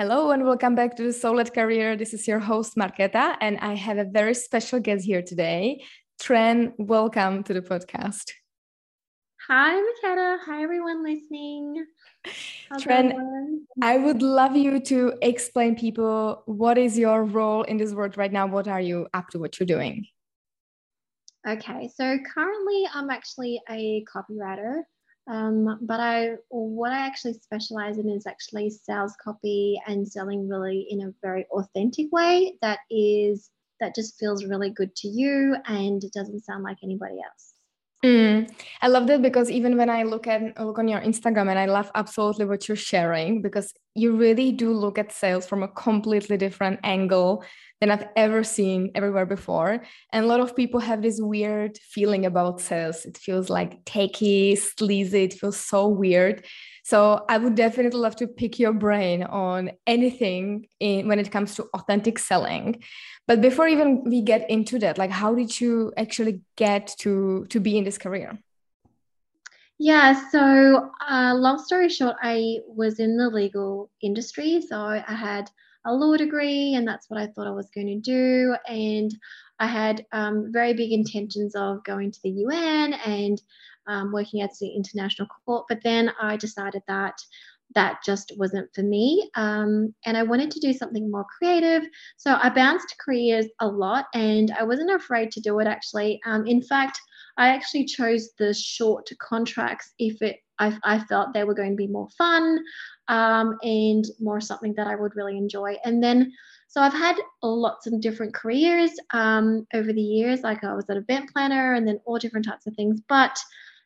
Hello and welcome back to the Soul-Led Career. This is your host Marketa, and I have a very special guest here today. Tran, welcome to the podcast. Hi, Marketa. Hi, everyone listening. How's Tren, everyone? I would love you to explain people what is your role in this world right now. What are you up to? What you're doing? Okay, so currently I'm actually a copywriter. Um, but I, what I actually specialize in is actually sales copy and selling really in a very authentic way that is that just feels really good to you and it doesn't sound like anybody else. Mm, I love that because even when I look at look on your Instagram and I love absolutely what you're sharing because you really do look at sales from a completely different angle than I've ever seen everywhere before. And a lot of people have this weird feeling about sales. It feels like takey, sleazy, it feels so weird. So I would definitely love to pick your brain on anything in, when it comes to authentic selling. But before even we get into that, like how did you actually get to to be in this career? Yeah, so uh, long story short, I was in the legal industry. So I had a law degree, and that's what I thought I was going to do. And I had um, very big intentions of going to the UN and um, working at the international court. But then I decided that that just wasn't for me. Um, and I wanted to do something more creative. So I bounced careers a lot and I wasn't afraid to do it actually. Um, in fact, I actually chose the short contracts if it I, I felt they were going to be more fun um, and more something that I would really enjoy. And then, so I've had lots of different careers um, over the years. Like I was an event planner and then all different types of things. But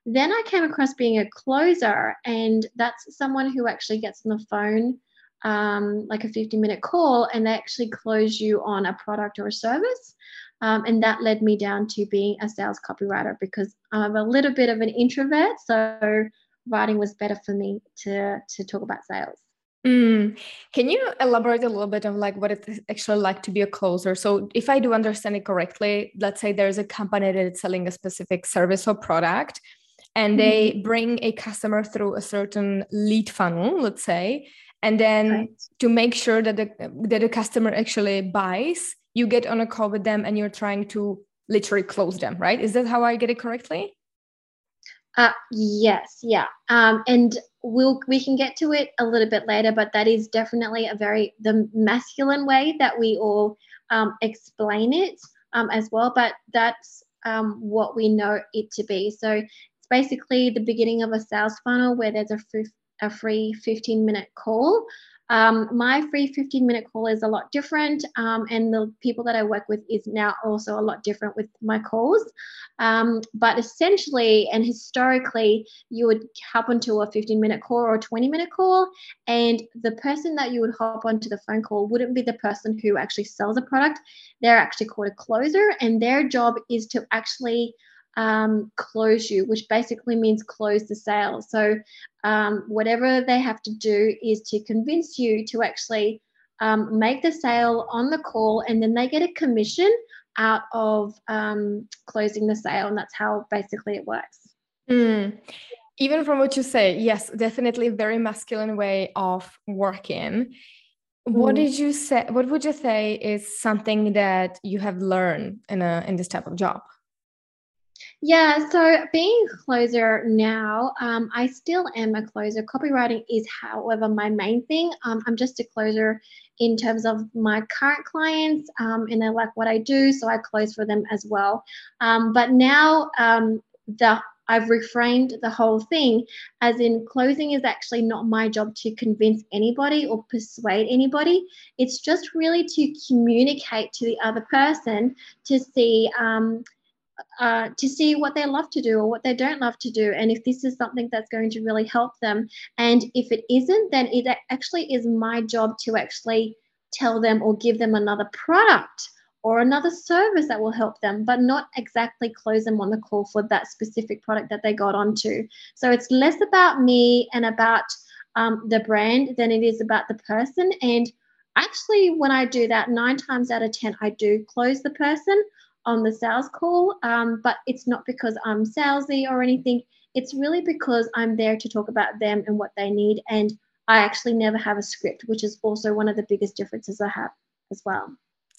then I came across being a closer, and that's someone who actually gets on the phone. Um, like a 50 minute call, and they actually close you on a product or a service. Um, and that led me down to being a sales copywriter because I'm a little bit of an introvert. So writing was better for me to to talk about sales. Mm. Can you elaborate a little bit on like what it's actually like to be a closer? So, if I do understand it correctly, let's say there's a company that is selling a specific service or product, and they mm-hmm. bring a customer through a certain lead funnel, let's say, and then right. to make sure that the that the customer actually buys, you get on a call with them and you're trying to literally close them, right? Is that how I get it correctly? Uh, yes, yeah. Um, and we'll we can get to it a little bit later, but that is definitely a very the masculine way that we all um, explain it um, as well. But that's um, what we know it to be. So basically the beginning of a sales funnel where there's a free, a free 15 minute call um, my free 15 minute call is a lot different, um, and the people that I work with is now also a lot different with my calls. Um, but essentially and historically, you would hop onto a 15 minute call or a 20 minute call, and the person that you would hop onto the phone call wouldn't be the person who actually sells a product. They're actually called a closer, and their job is to actually um, close you, which basically means close the sale. So, um, whatever they have to do is to convince you to actually um, make the sale on the call, and then they get a commission out of um, closing the sale. And that's how basically it works. Mm. Even from what you say, yes, definitely very masculine way of working. What mm. did you say? What would you say is something that you have learned in a in this type of job? Yeah, so being a closer now, um, I still am a closer. Copywriting is, however, my main thing. Um, I'm just a closer in terms of my current clients um, and they like what I do, so I close for them as well. Um, but now um, the I've reframed the whole thing as in closing is actually not my job to convince anybody or persuade anybody. It's just really to communicate to the other person to see um, uh, to see what they love to do or what they don't love to do, and if this is something that's going to really help them. And if it isn't, then it actually is my job to actually tell them or give them another product or another service that will help them, but not exactly close them on the call for that specific product that they got onto. So it's less about me and about um, the brand than it is about the person. And actually, when I do that, nine times out of 10, I do close the person on the sales call, um, but it's not because I'm salesy or anything. It's really because I'm there to talk about them and what they need. And I actually never have a script, which is also one of the biggest differences I have as well.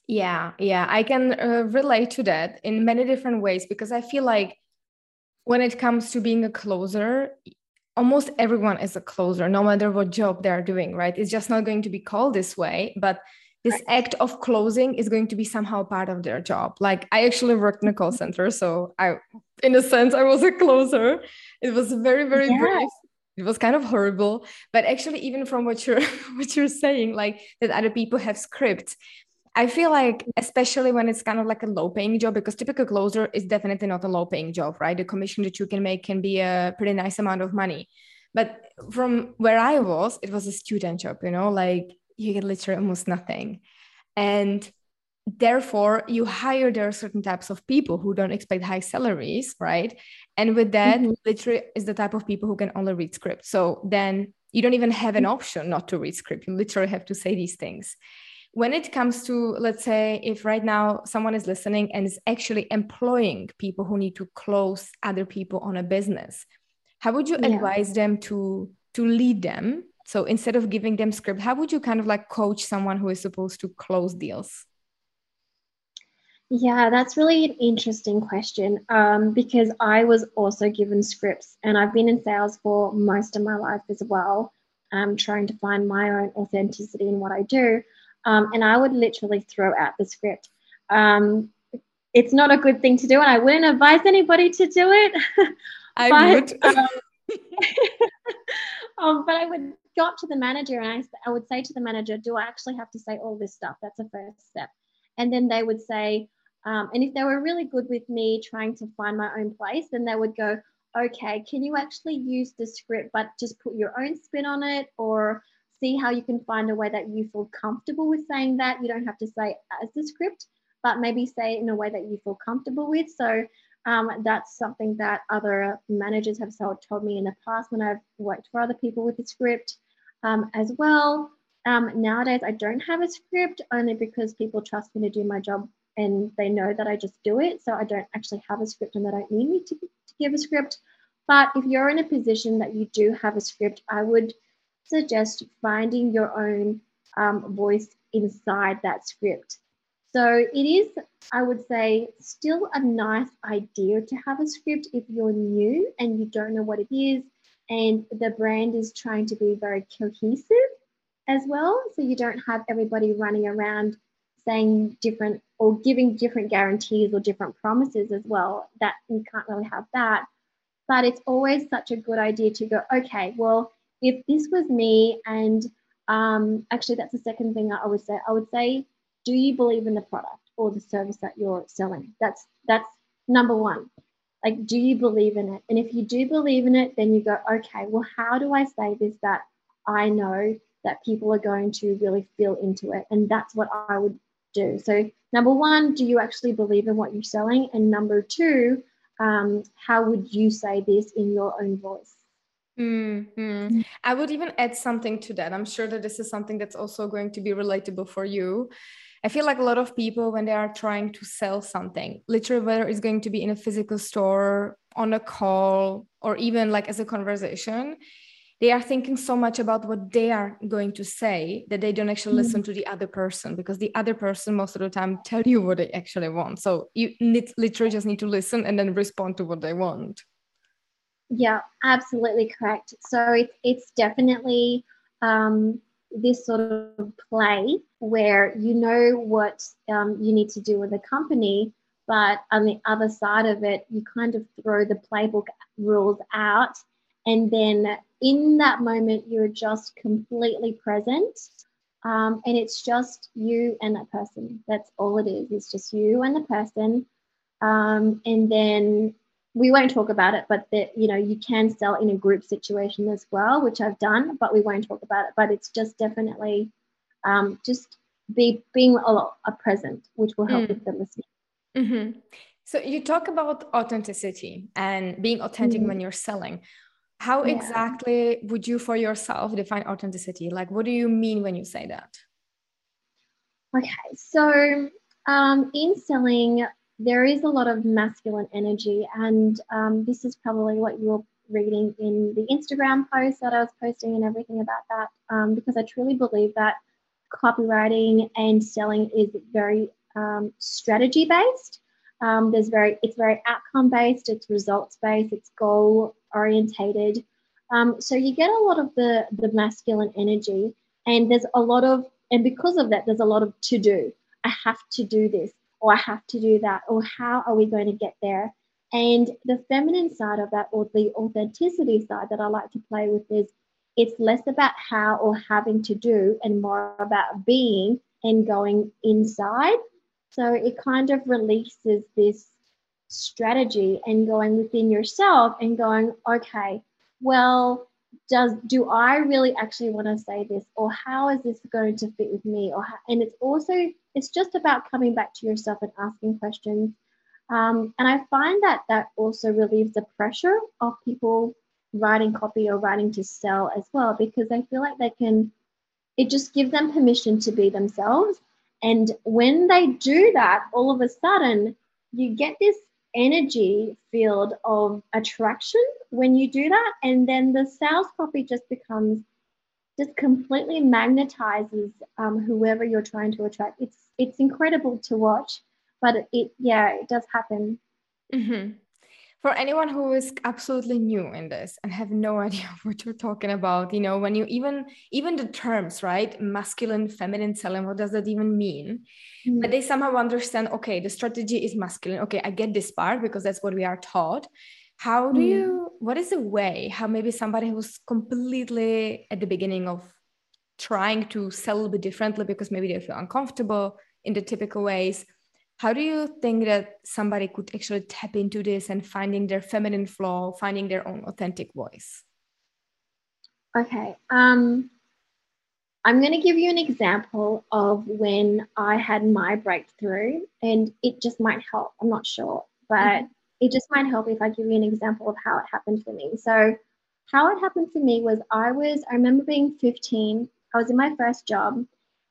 Yeah, yeah, I can uh, relate to that in many different ways because I feel like when it comes to being a closer, almost everyone is a closer, no matter what job they're doing, right? It's just not going to be called this way, but this act of closing is going to be somehow part of their job. Like I actually worked in a call center, so I, in a sense, I was a closer. It was very, very yeah. brief. It was kind of horrible, but actually, even from what you're what you're saying, like that other people have scripts, I feel like, especially when it's kind of like a low paying job, because typical closer is definitely not a low paying job, right? The commission that you can make can be a pretty nice amount of money. But from where I was, it was a student job, you know, like you get literally almost nothing. And therefore, you hire there are certain types of people who don't expect high salaries, right? And with that, mm-hmm. literally is the type of people who can only read script. So then you don't even have an mm-hmm. option not to read script. You literally have to say these things when it comes to let's say if right now someone is listening and is actually employing people who need to close other people on a business how would you yeah. advise them to to lead them so instead of giving them script how would you kind of like coach someone who is supposed to close deals yeah, that's really an interesting question um, because I was also given scripts and I've been in sales for most of my life as well, um, trying to find my own authenticity in what I do. Um, and I would literally throw out the script. Um, it's not a good thing to do, and I wouldn't advise anybody to do it. I but, would. um, um, but I would up to the manager and I, I would say to the manager, Do I actually have to say all this stuff? That's a first step. And then they would say, um, and if they were really good with me trying to find my own place, then they would go, okay, can you actually use the script, but just put your own spin on it? Or see how you can find a way that you feel comfortable with saying that. You don't have to say as the script, but maybe say it in a way that you feel comfortable with. So um, that's something that other managers have told me in the past when I've worked for other people with the script um, as well. Um, nowadays, I don't have a script only because people trust me to do my job and they know that I just do it. So I don't actually have a script and they don't need me to, to give a script. But if you're in a position that you do have a script, I would suggest finding your own um, voice inside that script. So it is, I would say, still a nice idea to have a script if you're new and you don't know what it is, and the brand is trying to be very cohesive as well. So you don't have everybody running around saying different or giving different guarantees or different promises as well. That you can't really have that. But it's always such a good idea to go, okay, well, if this was me, and um, actually, that's the second thing I would say. I would say, do you believe in the product or the service that you're selling? That's that's number one. Like, do you believe in it? And if you do believe in it, then you go, okay, well, how do I say this that I know that people are going to really feel into it? And that's what I would do. So, number one, do you actually believe in what you're selling? And number two, um, how would you say this in your own voice? Mm-hmm. I would even add something to that. I'm sure that this is something that's also going to be relatable for you. I feel like a lot of people, when they are trying to sell something, literally, whether it's going to be in a physical store, on a call, or even like as a conversation, they are thinking so much about what they are going to say that they don't actually mm-hmm. listen to the other person because the other person most of the time tell you what they actually want. So you literally just need to listen and then respond to what they want. Yeah, absolutely correct. So it's it's definitely um, this sort of play where you know what um, you need to do with the company, but on the other side of it, you kind of throw the playbook rules out, and then in that moment, you're just completely present. Um, and it's just you and that person. That's all it is. It's just you and the person. Um, and then we won't talk about it, but that you know you can sell in a group situation as well, which I've done, but we won't talk about it. But it's just definitely um, just be being a, lot, a present, which will help mm. with the listening. Mm-hmm. So you talk about authenticity and being authentic mm. when you're selling. How yeah. exactly would you, for yourself, define authenticity? Like, what do you mean when you say that? Okay, so um, in selling, there is a lot of masculine energy, and um, this is probably what you'll reading in the Instagram post that I was posting and everything about that um, because I truly believe that copywriting and selling is very um, strategy based. Um, there's very it's very outcome based, it's results based, it's goal orientated. Um, so you get a lot of the the masculine energy, and there's a lot of and because of that, there's a lot of to do. I have to do this, or I have to do that, or how are we going to get there? And the feminine side of that, or the authenticity side that I like to play with, is it's less about how or having to do and more about being and going inside. So it kind of releases this strategy and going within yourself and going, okay, well, does do I really actually want to say this, or how is this going to fit with me? Or how, and it's also it's just about coming back to yourself and asking questions. Um, and I find that that also relieves the pressure of people writing copy or writing to sell as well, because they feel like they can. It just gives them permission to be themselves. And when they do that, all of a sudden you get this energy field of attraction when you do that. And then the sales copy just becomes just completely magnetizes um, whoever you're trying to attract. It's it's incredible to watch, but it, it yeah, it does happen. Mm-hmm for anyone who is absolutely new in this and have no idea what you're talking about you know when you even even the terms right masculine feminine selling what does that even mean mm. but they somehow understand okay the strategy is masculine okay i get this part because that's what we are taught how do you what is a way how maybe somebody who's completely at the beginning of trying to sell a bit differently because maybe they feel uncomfortable in the typical ways how do you think that somebody could actually tap into this and finding their feminine flow finding their own authentic voice okay um i'm going to give you an example of when i had my breakthrough and it just might help i'm not sure but mm-hmm. It just might help if i give you an example of how it happened for me so how it happened for me was i was i remember being 15 i was in my first job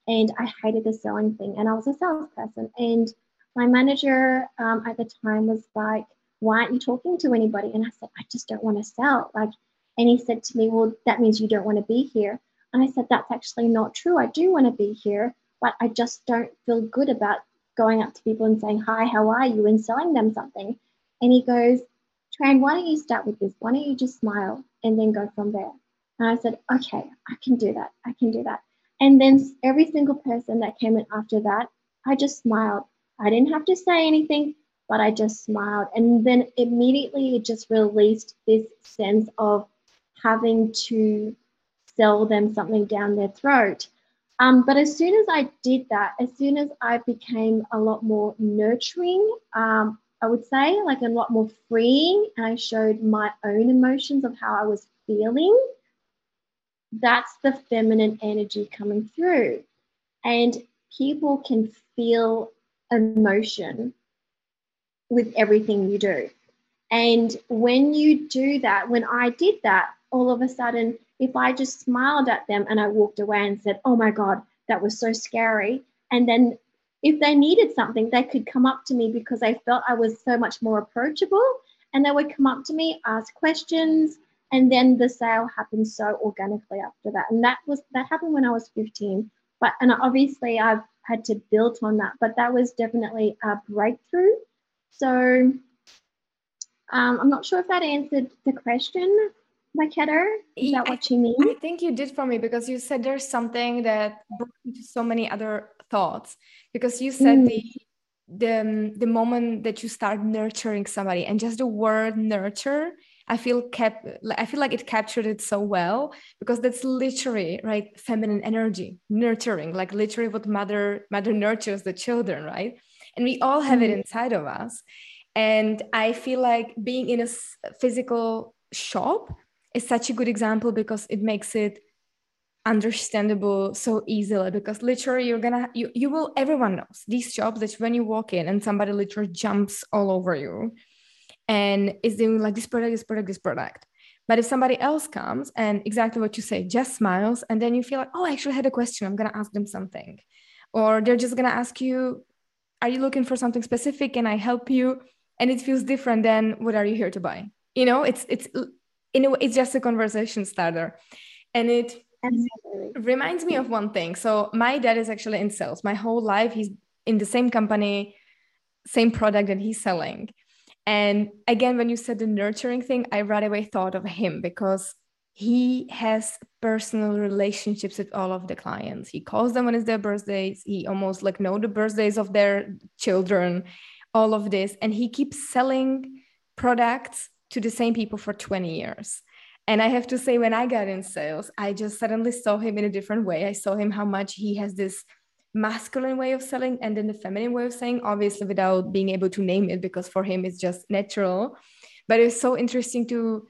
and i hated the selling thing and i was a salesperson and my manager um, at the time was like, why aren't you talking to anybody? And I said, I just don't want to sell. Like, and he said to me, well, that means you don't want to be here. And I said, that's actually not true. I do want to be here, but I just don't feel good about going up to people and saying, hi, how are you? And selling them something. And he goes, Tran, why don't you start with this? Why don't you just smile and then go from there? And I said, okay, I can do that. I can do that. And then every single person that came in after that, I just smiled I didn't have to say anything, but I just smiled. And then immediately it just released this sense of having to sell them something down their throat. Um, but as soon as I did that, as soon as I became a lot more nurturing, um, I would say, like a lot more freeing, and I showed my own emotions of how I was feeling, that's the feminine energy coming through. And people can feel emotion with everything you do. And when you do that, when I did that, all of a sudden, if I just smiled at them and I walked away and said, Oh my God, that was so scary. And then if they needed something, they could come up to me because they felt I was so much more approachable. And they would come up to me, ask questions, and then the sale happened so organically after that. And that was that happened when I was 15. But and obviously I've had to build on that. But that was definitely a breakthrough. So um, I'm not sure if that answered the question, Marketa. Is that what you mean? I think you did for me because you said there's something that brought me to so many other thoughts. Because you said mm. the the the moment that you start nurturing somebody and just the word nurture I feel kept I feel like it captured it so well because that's literally right feminine energy nurturing like literally what mother mother nurtures the children right and we all have mm-hmm. it inside of us and I feel like being in a physical shop is such a good example because it makes it understandable so easily because literally you're gonna you, you will everyone knows these shops that when you walk in and somebody literally jumps all over you and is doing like this product, this product, this product. But if somebody else comes and exactly what you say, just smiles, and then you feel like, oh, I actually had a question, I'm gonna ask them something. Or they're just gonna ask you, are you looking for something specific? Can I help you? And it feels different than what are you here to buy? You know, it's it's in a way, it's just a conversation starter. And it Absolutely. reminds me of one thing. So my dad is actually in sales. My whole life, he's in the same company, same product that he's selling. And again, when you said the nurturing thing, I right away thought of him because he has personal relationships with all of the clients. He calls them when it's their birthdays. He almost like know the birthdays of their children, all of this. And he keeps selling products to the same people for 20 years. And I have to say, when I got in sales, I just suddenly saw him in a different way. I saw him how much he has this masculine way of selling and then the feminine way of saying, obviously, without being able to name it, because for him it's just natural. But it's so interesting to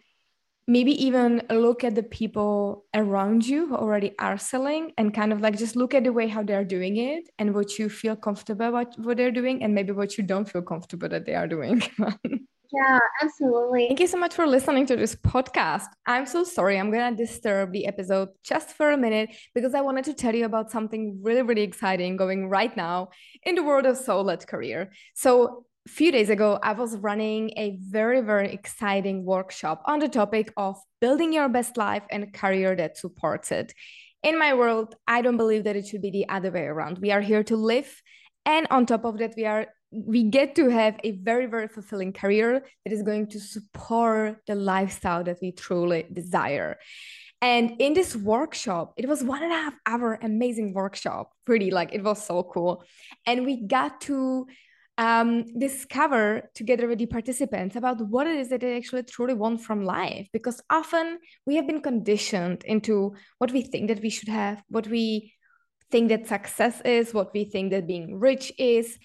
maybe even look at the people around you who already are selling and kind of like just look at the way how they're doing it and what you feel comfortable about what they're doing and maybe what you don't feel comfortable that they are doing. Yeah, absolutely. Thank you so much for listening to this podcast. I'm so sorry. I'm going to disturb the episode just for a minute because I wanted to tell you about something really, really exciting going right now in the world of soul led career. So, a few days ago, I was running a very, very exciting workshop on the topic of building your best life and a career that supports it. In my world, I don't believe that it should be the other way around. We are here to live. And on top of that, we are we get to have a very very fulfilling career that is going to support the lifestyle that we truly desire. And in this workshop it was one and a half hour amazing workshop. Pretty like it was so cool. And we got to um, discover together with the participants about what it is that they actually truly want from life. Because often we have been conditioned into what we think that we should have what we think that success is what we think that being rich is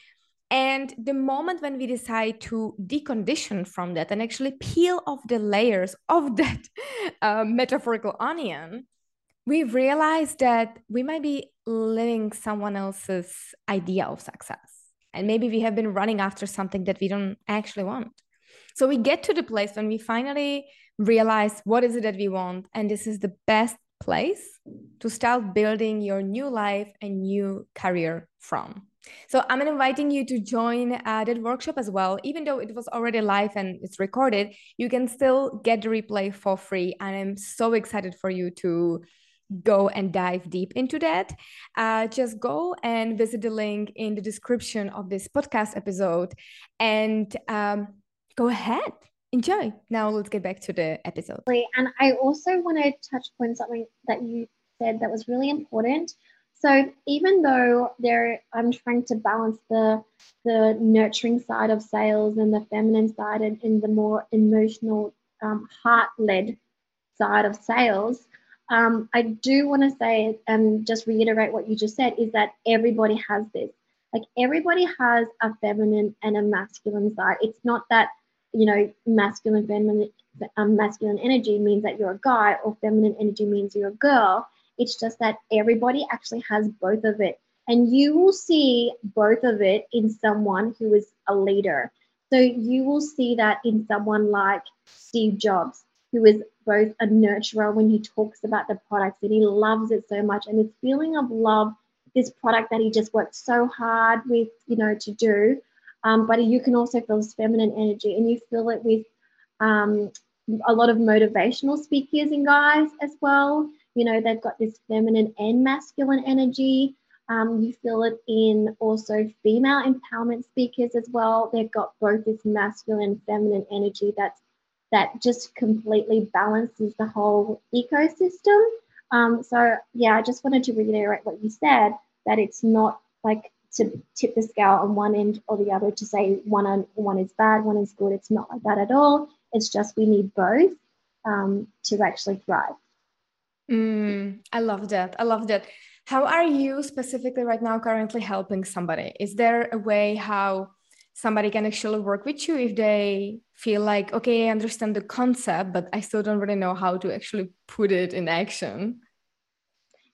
and the moment when we decide to decondition from that and actually peel off the layers of that uh, metaphorical onion, we realize that we might be living someone else's idea of success. And maybe we have been running after something that we don't actually want. So we get to the place when we finally realize what is it that we want. And this is the best place to start building your new life and new career from. So I'm inviting you to join uh, that workshop as well. Even though it was already live and it's recorded, you can still get the replay for free. And I'm so excited for you to go and dive deep into that. Uh, just go and visit the link in the description of this podcast episode and um, go ahead. Enjoy. Now let's get back to the episode. And I also want to touch upon something that you said that was really important so even though there, I'm trying to balance the the nurturing side of sales and the feminine side and, and the more emotional, um, heart-led side of sales. Um, I do want to say and just reiterate what you just said is that everybody has this. Like everybody has a feminine and a masculine side. It's not that you know masculine feminine um, masculine energy means that you're a guy or feminine energy means you're a girl it's just that everybody actually has both of it. And you will see both of it in someone who is a leader. So you will see that in someone like Steve Jobs, who is both a nurturer when he talks about the products and he loves it so much. And this feeling of love, this product that he just worked so hard with, you know, to do. Um, but you can also feel this feminine energy and you feel it with um, a lot of motivational speakers and guys as well. You know, they've got this feminine and masculine energy. Um, you feel it in also female empowerment speakers as well. They've got both this masculine, feminine energy that's that just completely balances the whole ecosystem. Um, so yeah, I just wanted to reiterate what you said that it's not like to tip the scale on one end or the other to say one on one is bad, one is good. It's not like that at all. It's just we need both um, to actually thrive. Mm, I love that. I love that. How are you specifically right now currently helping somebody? Is there a way how somebody can actually work with you if they feel like, okay, I understand the concept, but I still don't really know how to actually put it in action?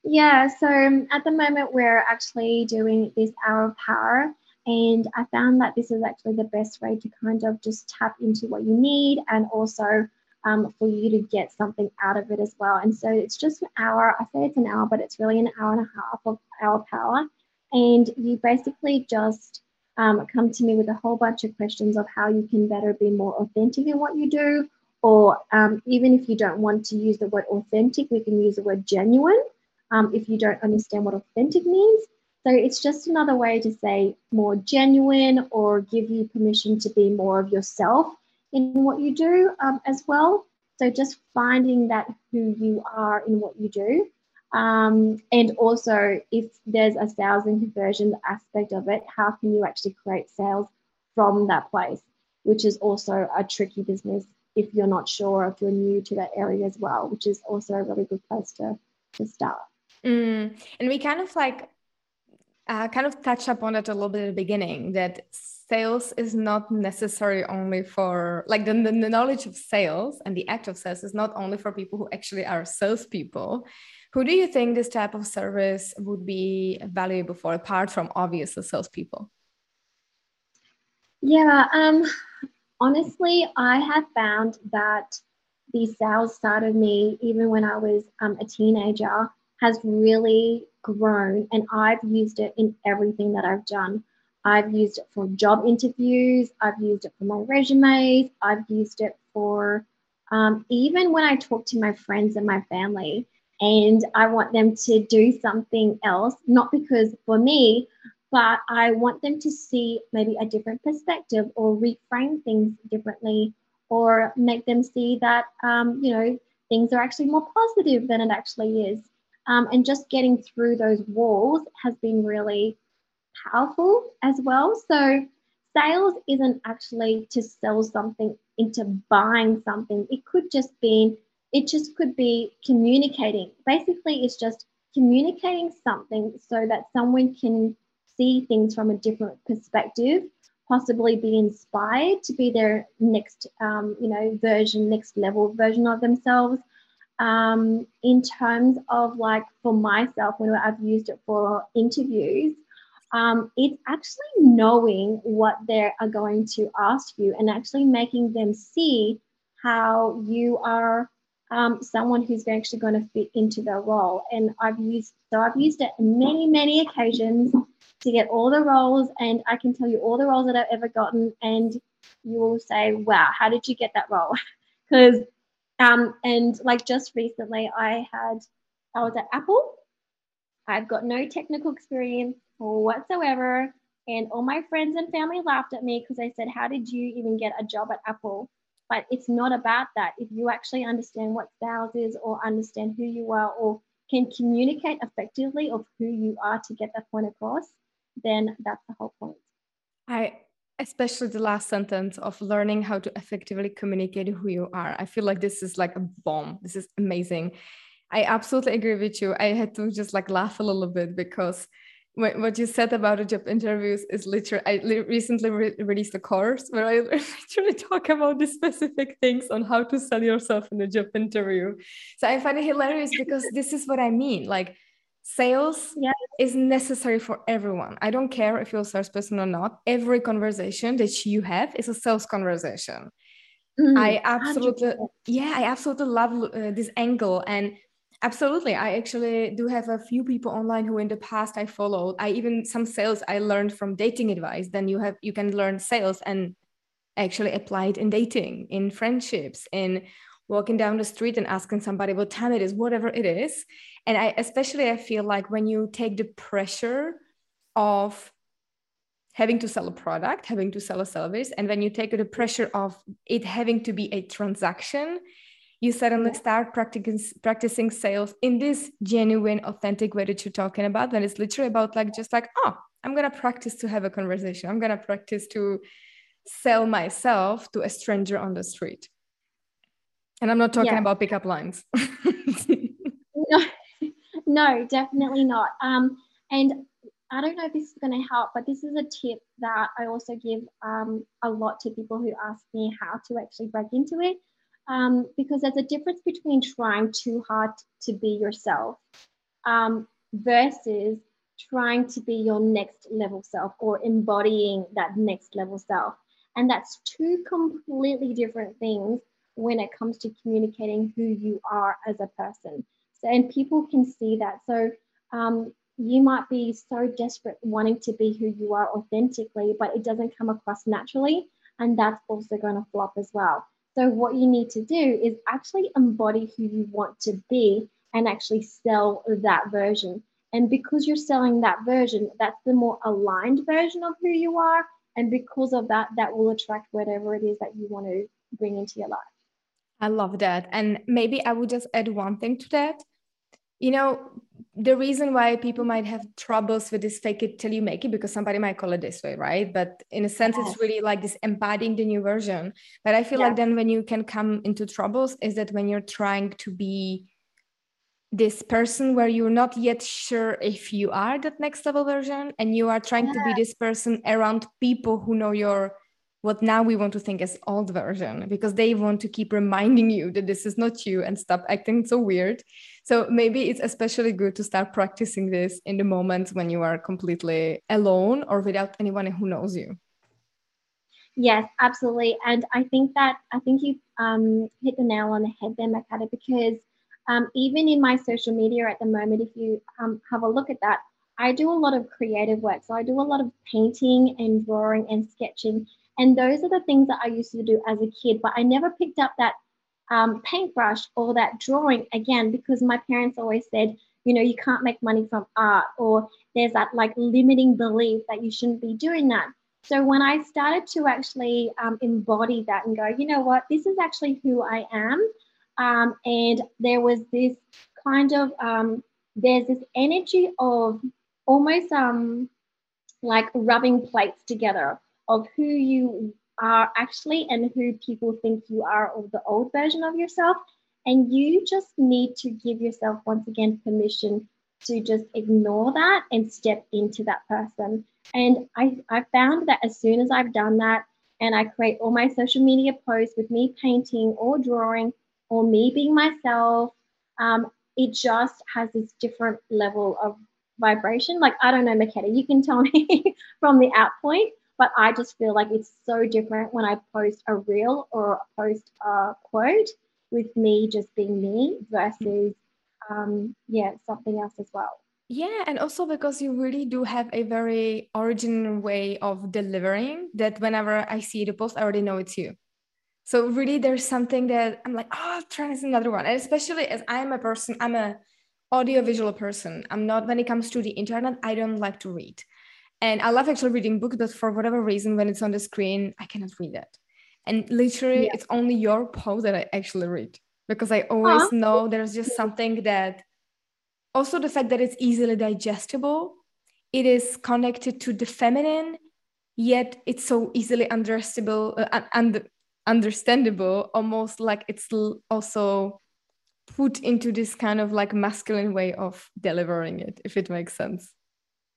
Yeah, so at the moment, we're actually doing this hour of power. And I found that this is actually the best way to kind of just tap into what you need and also um, for you to get something out of it as well. And so it's just an hour. I say it's an hour, but it's really an hour and a half of our power. And you basically just um, come to me with a whole bunch of questions of how you can better be more authentic in what you do, or um, even if you don't want to use the word authentic, we can use the word genuine um, if you don't understand what authentic means. So it's just another way to say more genuine or give you permission to be more of yourself in what you do um, as well. So just finding that who you are in what you do. Um, and also, if there's a sales and conversion aspect of it, how can you actually create sales from that place, which is also a tricky business if you're not sure, if you're new to that area as well, which is also a really good place to, to start. Mm. And we kind of like uh, kind of touch upon it a little bit at the beginning that sales is not necessary only for like the, the, knowledge of sales and the act of sales is not only for people who actually are salespeople. Who do you think this type of service would be valuable for apart from obviously salespeople? Yeah, um, honestly, I have found that the sales side of me, even when I was um, a teenager, has really grown and I've used it in everything that I've done. I've used it for job interviews, I've used it for my resumes, I've used it for um, even when I talk to my friends and my family and I want them to do something else, not because for me, but I want them to see maybe a different perspective or reframe things differently or make them see that, um, you know, things are actually more positive than it actually is. Um, and just getting through those walls has been really powerful as well. So, sales isn't actually to sell something into buying something, it could just be, it just could be communicating. Basically, it's just communicating something so that someone can see things from a different perspective, possibly be inspired to be their next, um, you know, version, next level version of themselves. Um, in terms of like for myself, when I've used it for interviews, um, it's actually knowing what they are going to ask you and actually making them see how you are um, someone who's actually going to fit into their role. And I've used so I've used it many many occasions to get all the roles, and I can tell you all the roles that I've ever gotten, and you will say, "Wow, how did you get that role?" Because um, and like just recently, I had I was at Apple. I've got no technical experience whatsoever. And all my friends and family laughed at me because I said, How did you even get a job at Apple? But it's not about that. If you actually understand what sales is or understand who you are or can communicate effectively of who you are to get that point across, then that's the whole point. I especially the last sentence of learning how to effectively communicate who you are. I feel like this is like a bomb. This is amazing. I absolutely agree with you. I had to just like laugh a little bit because what you said about the job interviews is literally i recently re- released a course where i literally talk about the specific things on how to sell yourself in a job interview so i find it hilarious because this is what i mean like sales yes. is necessary for everyone i don't care if you're a salesperson or not every conversation that you have is a sales conversation mm, i absolutely 100%. yeah i absolutely love uh, this angle and Absolutely. I actually do have a few people online who in the past I followed. I even some sales I learned from dating advice. Then you have you can learn sales and actually apply it in dating, in friendships, in walking down the street and asking somebody what time it is, whatever it is. And I especially I feel like when you take the pressure of having to sell a product, having to sell a service, and when you take the pressure of it having to be a transaction, you suddenly start practicing practicing sales in this genuine authentic way that you're talking about when it's literally about like just like oh i'm gonna practice to have a conversation. I'm gonna practice to sell myself to a stranger on the street and i'm not talking yeah. about pickup lines no no definitely not um and I don't know if this is going to help, but this is a tip that I also give um, a lot to people who ask me how to actually break into it um, because there's a difference between trying too hard to be yourself um, versus trying to be your next level self or embodying that next level self. And that's two completely different things when it comes to communicating who you are as a person. So, and people can see that. So, um, you might be so desperate wanting to be who you are authentically, but it doesn't come across naturally. And that's also going to flop as well. So, what you need to do is actually embody who you want to be and actually sell that version. And because you're selling that version, that's the more aligned version of who you are. And because of that, that will attract whatever it is that you want to bring into your life. I love that. And maybe I would just add one thing to that. You know, the reason why people might have troubles with this fake it till you make it because somebody might call it this way right but in a sense yes. it's really like this embodying the new version but i feel yeah. like then when you can come into troubles is that when you're trying to be this person where you're not yet sure if you are that next level version and you are trying yeah. to be this person around people who know your what now we want to think as old version because they want to keep reminding you that this is not you and stop acting so weird so maybe it's especially good to start practicing this in the moments when you are completely alone or without anyone who knows you yes absolutely and i think that i think you um, hit the nail on the head there Marketa because um, even in my social media at the moment if you um, have a look at that I do a lot of creative work. So I do a lot of painting and drawing and sketching. And those are the things that I used to do as a kid, but I never picked up that um, paintbrush or that drawing again because my parents always said, you know, you can't make money from art, or there's that like limiting belief that you shouldn't be doing that. So when I started to actually um, embody that and go, you know what, this is actually who I am. Um, and there was this kind of, um, there's this energy of almost um, like rubbing plates together of who you are actually and who people think you are of the old version of yourself. And you just need to give yourself once again permission to just ignore that and step into that person. And I, I found that as soon as I've done that and I create all my social media posts with me painting or drawing or me being myself, um, it just has this different level of vibration. Like, I don't know, Marketa, you can tell me from the out point, but I just feel like it's so different when I post a reel or post a quote with me just being me versus, um, yeah, something else as well. Yeah, and also because you really do have a very original way of delivering that whenever I see the post, I already know it's you. So really there's something that I'm like, oh, try this another one. And especially as I'm a person, I'm a audiovisual person. I'm not when it comes to the internet, I don't like to read. And I love actually reading books, but for whatever reason, when it's on the screen, I cannot read it. And literally, yeah. it's only your post that I actually read because I always uh-huh. know there's just something that also the fact that it's easily digestible, it is connected to the feminine, yet it's so easily understandable, uh, and understandable, almost like it's also put into this kind of like masculine way of delivering it, if it makes sense.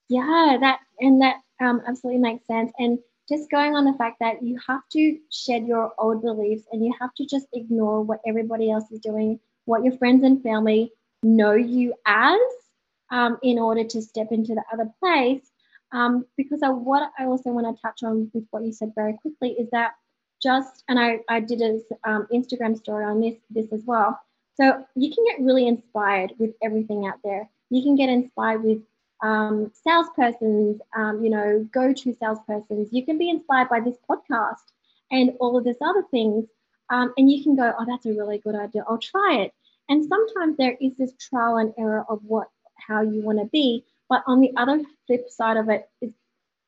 Yeah, that and that um, absolutely makes sense. And just going on the fact that you have to shed your old beliefs and you have to just ignore what everybody else is doing, what your friends and family know you as, um, in order to step into the other place. Um, because I, what I also want to touch on with what you said very quickly is that just, and I, I did an um, Instagram story on this, this as well. So you can get really inspired with everything out there. You can get inspired with um, salespersons, um, you know, go to salespersons. You can be inspired by this podcast and all of this other things. Um, and you can go, oh, that's a really good idea. I'll try it. And sometimes there is this trial and error of what, how you want to be. But on the other flip side of it is,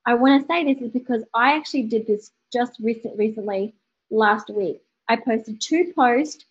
I want to say this is because I actually did this just recent, recently last week. I posted two posts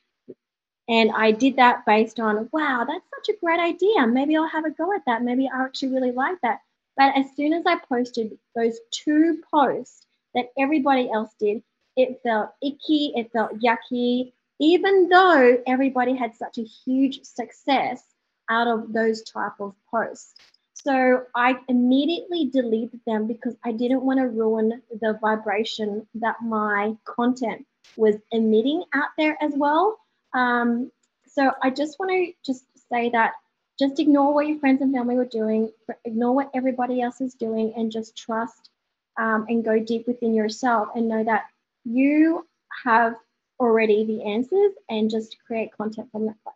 and I did that based on, wow, that's such a great idea. Maybe I'll have a go at that. Maybe I actually really like that. But as soon as I posted those two posts that everybody else did, it felt icky, it felt yucky, even though everybody had such a huge success out of those type of posts. So I immediately deleted them because I didn't want to ruin the vibration that my content was emitting out there as well. Um, so I just want to just say that just ignore what your friends and family were doing, ignore what everybody else is doing, and just trust um, and go deep within yourself and know that you have already the answers and just create content from that place.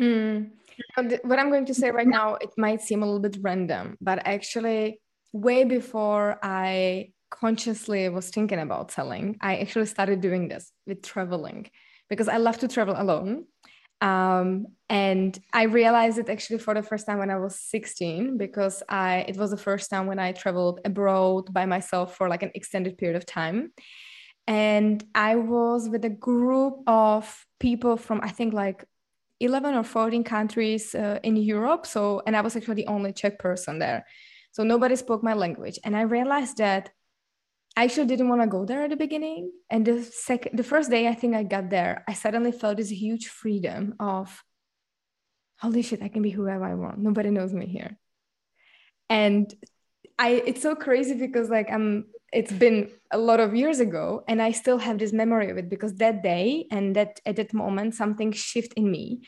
Mm. What I'm going to say right now, it might seem a little bit random, but actually, way before I consciously was thinking about selling, I actually started doing this with traveling because I love to travel alone. Um, and I realized it actually for the first time when I was 16 because I it was the first time when I traveled abroad by myself for like an extended period of time. And I was with a group of people from I think like 11 or 14 countries uh, in Europe. So, and I was actually the only Czech person there. So nobody spoke my language. And I realized that I actually didn't want to go there at the beginning. And the second, the first day I think I got there, I suddenly felt this huge freedom of, holy shit, I can be whoever I want. Nobody knows me here. And I, it's so crazy because like I'm, it's been a lot of years ago and I still have this memory of it because that day and that at that moment, something shifted in me.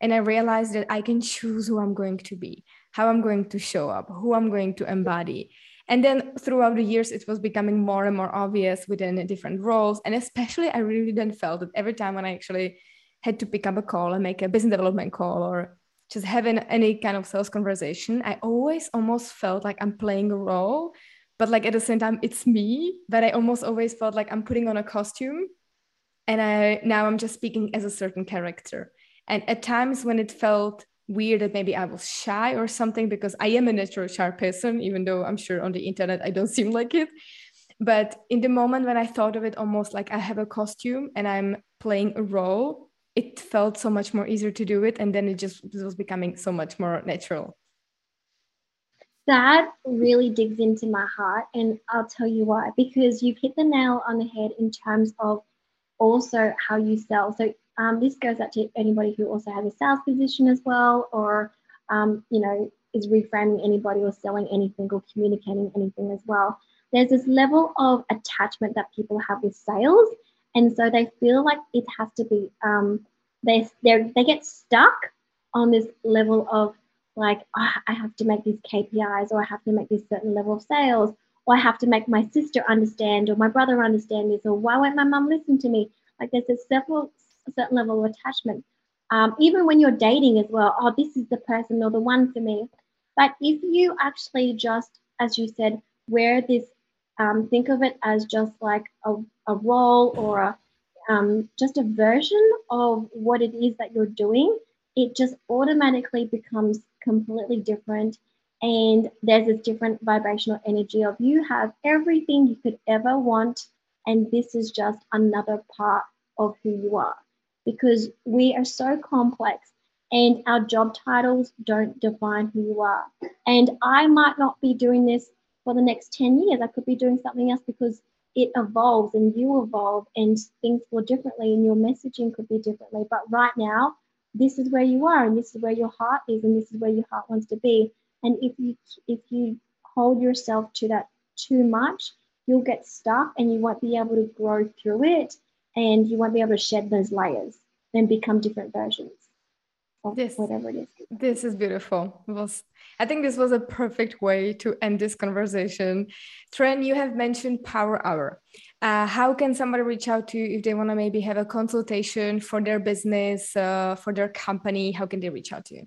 And I realized that I can choose who I'm going to be, how I'm going to show up, who I'm going to embody and then throughout the years it was becoming more and more obvious within different roles. And especially i really then felt that every time when i actually had to pick up a call and make a business development call or just having any kind of sales conversation i always almost felt like i'm playing a role but like at the same time it's me but i almost always felt like i'm putting on a costume. And i now i'm just speaking as a certain character. And at times when it felt weird that maybe I was shy or something because I am a natural shy person, even though I'm sure on the internet I don't seem like it. But in the moment when I thought of it almost like I have a costume and I'm playing a role, it felt so much more easier to do it. And then it just it was becoming so much more natural. That really digs into my heart. And I'll tell you why, because you've hit the nail on the head in terms of also how you sell. So um, this goes out to anybody who also has a sales position as well, or um, you know is reframing anybody or selling anything or communicating anything as well. There's this level of attachment that people have with sales, and so they feel like it has to be. Um, they they get stuck on this level of like oh, I have to make these KPIs or I have to make this certain level of sales or I have to make my sister understand or my brother understand this or why won't my mum listen to me? Like there's this several certain level of attachment. Um, even when you're dating as well, oh, this is the person or the one for me. But if you actually just, as you said, wear this, um, think of it as just like a, a role or a, um, just a version of what it is that you're doing, it just automatically becomes completely different. And there's this different vibrational energy of you have everything you could ever want. And this is just another part of who you are because we are so complex and our job titles don't define who you are. And I might not be doing this for the next 10 years. I could be doing something else because it evolves and you evolve and things will differently and your messaging could be differently. But right now, this is where you are and this is where your heart is and this is where your heart wants to be. And if you if you hold yourself to that too much, you'll get stuck and you won't be able to grow through it and you won't be able to shed those layers and become different versions of this, whatever it is. This is beautiful. It was I think this was a perfect way to end this conversation. Tran, you have mentioned Power Hour. Uh, how can somebody reach out to you if they want to maybe have a consultation for their business, uh, for their company? How can they reach out to you?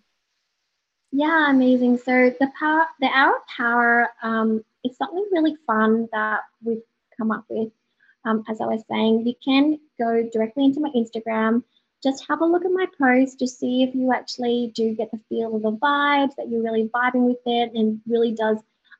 Yeah, amazing. So the power, the hour of power, um, is something really fun that we've come up with um, as I was saying, you can go directly into my Instagram. Just have a look at my post to see if you actually do get the feel of the vibes, that you're really vibing with it and really does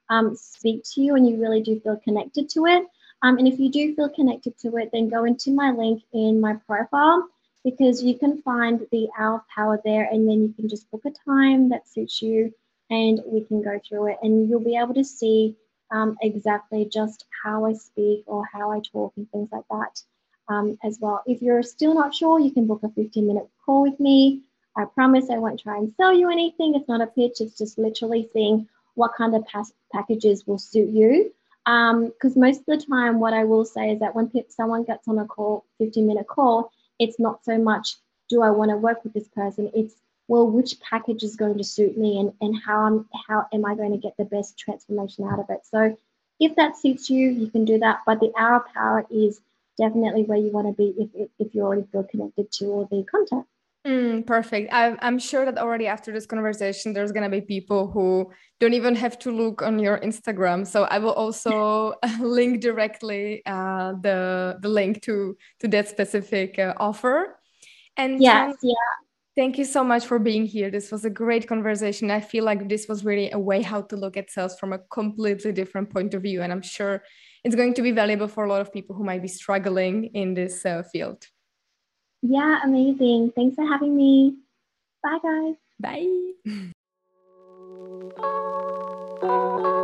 um, speak to you and you really do feel connected to it. Um, and if you do feel connected to it, then go into my link in my profile because you can find the hour of power there and then you can just book a time that suits you and we can go through it and you'll be able to see um, exactly just how I speak or how I talk and things like that um, as well. If you're still not sure, you can book a 15 minute call with me. I promise I won't try and sell you anything. It's not a pitch, it's just literally seeing what kind of packages will suit you. Because um, most of the time, what I will say is that when someone gets on a call, 15 minute call, it's not so much do I want to work with this person, it's well, which package is going to suit me and, and how, I'm, how am I going to get the best transformation out of it? So if that suits you, you can do that. But the hour power is definitely where you want to be if, if you already feel connected to all the content. Mm, perfect. I, I'm sure that already after this conversation, there's going to be people who don't even have to look on your Instagram. So I will also link directly uh, the the link to to that specific uh, offer. And yes, yeah. Thank you so much for being here. This was a great conversation. I feel like this was really a way how to look at sales from a completely different point of view, and I'm sure it's going to be valuable for a lot of people who might be struggling in this uh, field. Yeah, amazing. Thanks for having me. Bye, guys. Bye.